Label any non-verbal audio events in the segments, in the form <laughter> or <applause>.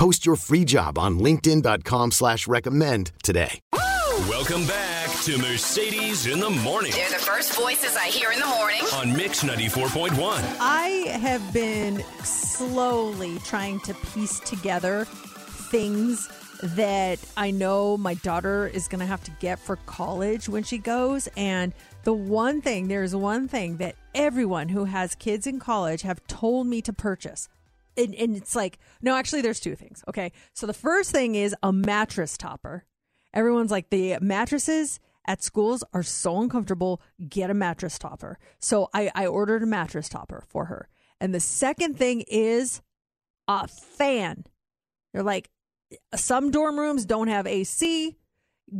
Post your free job on linkedin.com slash recommend today. Welcome back to Mercedes in the Morning They're the first voices I hear in the morning. on Mix 94.1. I have been slowly trying to piece together things that I know my daughter is going to have to get for college when she goes. And the one thing, there's one thing that everyone who has kids in college have told me to purchase. And, and it's like, no, actually, there's two things. Okay. So the first thing is a mattress topper. Everyone's like, the mattresses at schools are so uncomfortable. Get a mattress topper. So I, I ordered a mattress topper for her. And the second thing is a fan. They're like, some dorm rooms don't have AC.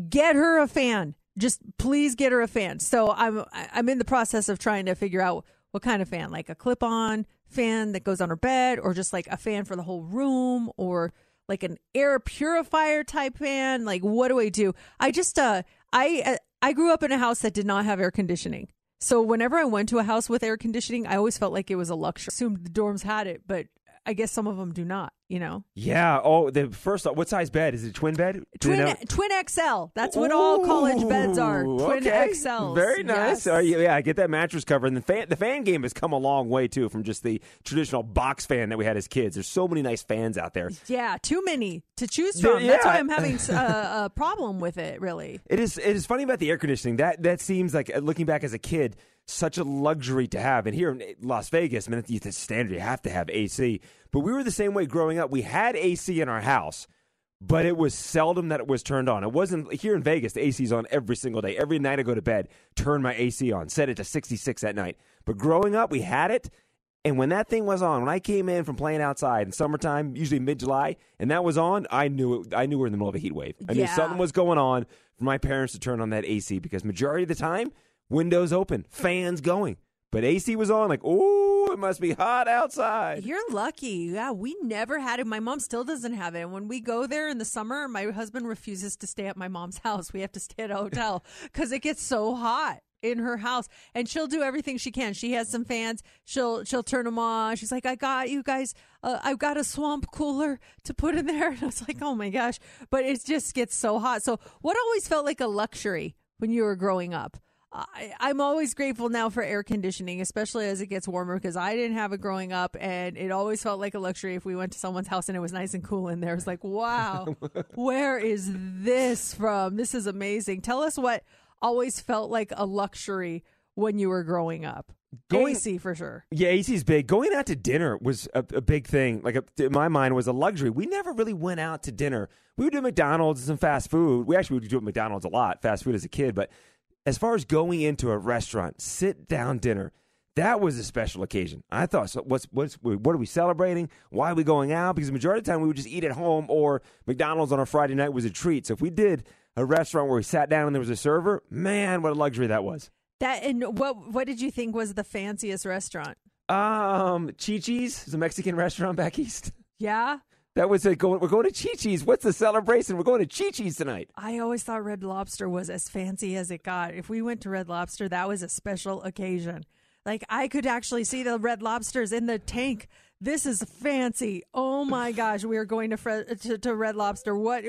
Get her a fan. Just please get her a fan. So I'm I'm in the process of trying to figure out what kind of fan, like a clip-on fan that goes on her bed, or just like a fan for the whole room, or like an air purifier type fan. Like what do I do? I just uh I uh, I grew up in a house that did not have air conditioning. So whenever I went to a house with air conditioning, I always felt like it was a luxury. Assumed the dorms had it, but I guess some of them do not. You know, Yeah. Oh, the first. What size bed is it? Twin bed? Do you twin know? twin XL. That's what all college beds are. Twin okay. XLs. Very nice. Yes. Oh, yeah, I get that mattress cover, and the fan. The fan game has come a long way too from just the traditional box fan that we had as kids. There's so many nice fans out there. Yeah, too many to choose Yeah, from. That's yeah. why I'm having <laughs> a, a problem with it. Really. It is. It is funny about the air conditioning. That that seems like uh, looking back as a kid, such a luxury to have. And here in Las Vegas, I mean, it's the standard. You have to have AC. But we were the same way growing up. We had AC in our house, but it was seldom that it was turned on. It wasn't here in Vegas. The AC's on every single day. Every night I go to bed, turn my AC on, set it to 66 at night. But growing up, we had it. And when that thing was on, when I came in from playing outside in summertime, usually mid July, and that was on, I knew it, I knew we were in the middle of a heat wave. I knew Yeah. something was going on for my parents to turn on that AC because majority of the time, windows open, fans going. But AC was on, like, it must be hot outside. You're lucky. Yeah, we never had it. My mom still doesn't have it. And when we go there in the summer, my husband refuses to stay at my mom's <laughs> house. We have to stay at a hotel <laughs> because it gets so hot in her house and she'll do everything she can she has some fans she'll she'll turn them on she's like i got you guys uh, i've got a swamp cooler to put in there <laughs> and i was like oh my gosh but it just gets so hot so what always felt like a luxury when you were growing up I, I'm always grateful now for air conditioning, especially as it gets warmer, because I didn't have it growing up, and it always felt like a luxury if we went to someone's house and it was nice and cool in there. It's like, wow, <laughs> where is this from? This is amazing. Tell us what always felt like a luxury when you were growing up. Going- AC for sure. Yeah, AC's big. Going out to dinner was a, a big thing. Like, a, in my mind, was a luxury. We never really went out to dinner. We would do McDonald's and some fast food. We actually would do McDonald's a lot, fast food as a kid. But as far as going into a restaurant, sit down dinner, that was a special occasion. I thought, so what's what's what are we celebrating? Why are we going out? Because the majority of the time we would just eat at home, or McDonald's on a Friday night was a treat. So if we did a restaurant where we sat down and there was a server, man, what a luxury that was. That and what what did you think was the fanciest restaurant? Um, Chi-Chi's is a Mexican restaurant back east. Yeah, That was a going. We're going to Chi-Chi's. What's the celebration? We're going to Chi-Chi's tonight. I always thought Red Lobster was as fancy as it got. If we went to Red Lobster, that was a special occasion. Like I could actually see the Red Lobsters in the tank. This is fancy. Oh my <laughs> gosh, we are going to Fre- to, to Red Lobster. What?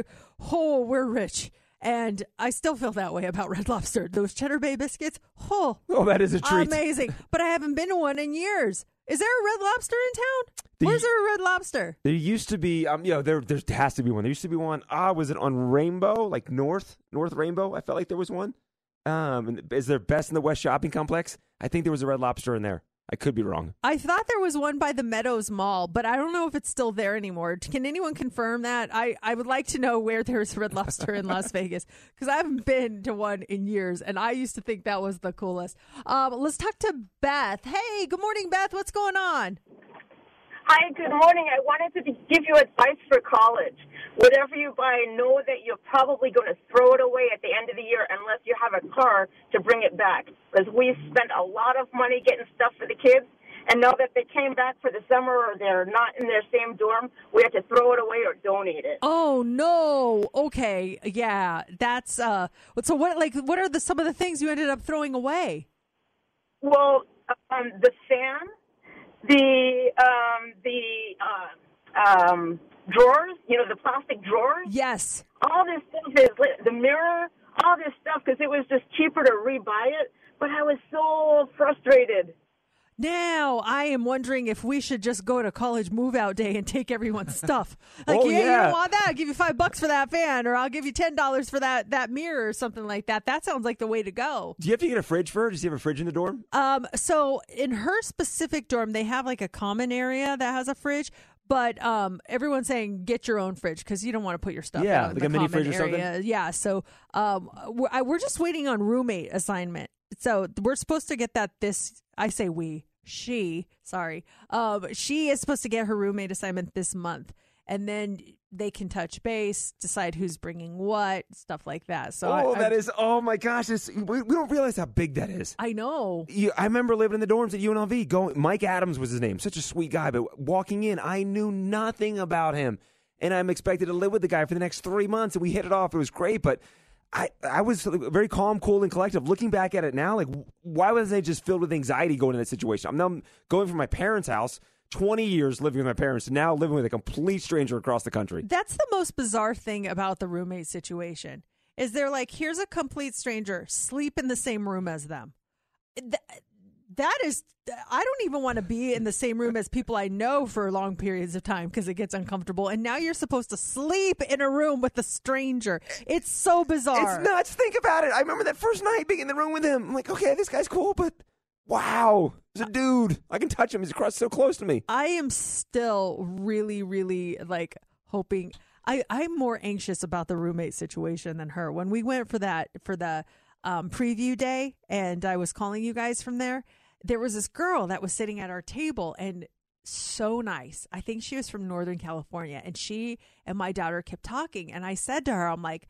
Oh, we're rich. And I still feel that way about Red Lobster. Those Cheddar Bay biscuits, oh, Oh, that is a treat. amazing. But I haven't been to one in years. Is there a Red Lobster in town? The- Where's there a Red Lobster? There used to be, um, you know, there there has to be one. There used to be one. Ah, was it on Rainbow, like North North Rainbow? I felt like there was one. Um, is there Best in the West shopping complex? I think there was a Red Lobster in there. I could be wrong. I thought there was one by the Meadows Mall, but I don't know if it's still there anymore. Can anyone confirm that? I, I would like to know where there's a Red Lobster in Las <laughs> Vegas because I haven't been to one in years, and I used to think that was the coolest. Um, let's talk to Beth. Hey, good morning, Beth. What's going on? Hi, good morning. I wanted to give you advice for college. Whatever you buy, know that you're probably going to throw it away at the end of the year unless you have a car to bring it back. Because we spent a lot of money getting stuff for the kids, and now that they came back for the summer or they're not in their same dorm, we have to throw it away or donate it. Oh no. Okay. Yeah. That's uh so what like what are the some of the things you ended up throwing away? Well, um, the fan, the um, the uh, um, drawers, you know, the plastic drawers. Yes. All this stuff is li- the mirror, all this stuff because it was just cheaper to rebuy it. But I was so frustrated. Now I am wondering if we should just go to college move out day and take everyone's <laughs> stuff. Like, Oh, yeah, you don't want that? I'll give you five bucks for that fan, or I'll give you ten dollars for that that mirror or something like that. That sounds like the way to go. Do you have to get a fridge for her? Does she have a fridge in the dorm? Um, so in her specific dorm, they have like a common area that has a fridge. But um, everyone's saying get your own fridge because you don't want to put your stuff Yeah, in like the a mini fridge or something? area. Yeah, so um, we're, I, we're just waiting on roommate assignment. So we're supposed to get that this. I say we, she. Sorry, um, she is supposed to get her roommate assignment this month, and then they can touch base, decide who's bringing what, stuff like that. So oh, I, that I, is. Oh my gosh, it's, we, we don't realize how big that is. I know. You, I remember living in the dorms at UNLV. Going, Mike Adams was his name. Such a sweet guy, but walking in, I knew nothing about him, and I'm expected to live with the guy for the next three months. And we hit it off. It was great, but I, I was very calm, cool, and collective. Looking back at it now, like, why was I just filled with anxiety going in that situation? I'm now going from my parents' house. 20 years living with my parents, to now living with a complete stranger across the country. That's the most bizarre thing about the roommate situation. Is they're like, here's a complete stranger, sleep in the same room as them. Th- that is, I don't even want to be in the same room as people I know for long periods of time because it gets uncomfortable. And now you're supposed to sleep in a room with a stranger. It's so bizarre. It's nuts. Think about it. I remember that first night being in the room with him. I'm like, okay, this guy's cool, but wow, he's a dude. I can touch him. He's across so close to me. I am still really, really like hoping. I I'm more anxious about the roommate situation than her. When we went for that for the um, preview day, and I was calling you guys from there, there was this girl that was sitting at our table and so nice. I think she was from Northern California, and she and my daughter kept talking. And I said to her, I'm like,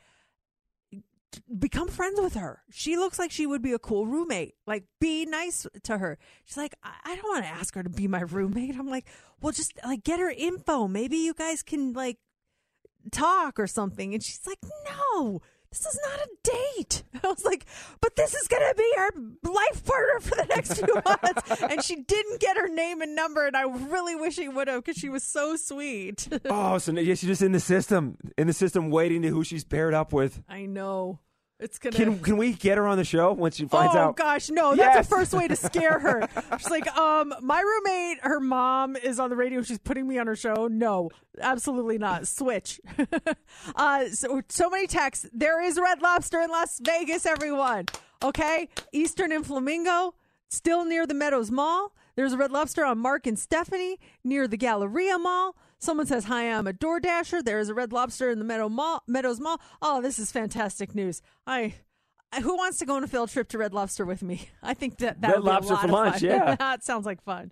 become friends with her. She looks like she would be a cool roommate. Like, be nice to her. She's like, I, I don't want to ask her to be my roommate. I'm like, well, just like get her info. Maybe you guys can like talk or something. And she's like, no. This is not a date. <laughs> I was like, but this is going to be our life partner for the next few <laughs> months. and she didn't get her name and number, and I really wish she would have because she was so sweet. Oh, so yeah, she's just in the system, in the system, waiting to who she's paired up with. I know. It's gonna. Can can we get her on the show once she finds oh out? Oh gosh, no! Yes. That's the first way to scare her. <laughs> She's like, um, my roommate, her mom is on the radio. She's putting me on her show. No, absolutely not. Switch. <laughs> uh, so so many texts. There is Red Lobster in Las Vegas. Everyone, okay? Eastern and Flamingo, still near the Meadows Mall. There's a Red Lobster on Mark and Stephanie near the Galleria Mall. Someone says, Hi, I'm a Door Dasher. There is a Red Lobster in the Meadow Mall, Meadows Mall. Oh, this is fantastic news. I. Who wants to go on a field trip to Red Lobster with me? <laughs> I think that that Red would be a Lobster lot for of lunch, fun. <laughs> yeah. that sounds like fun.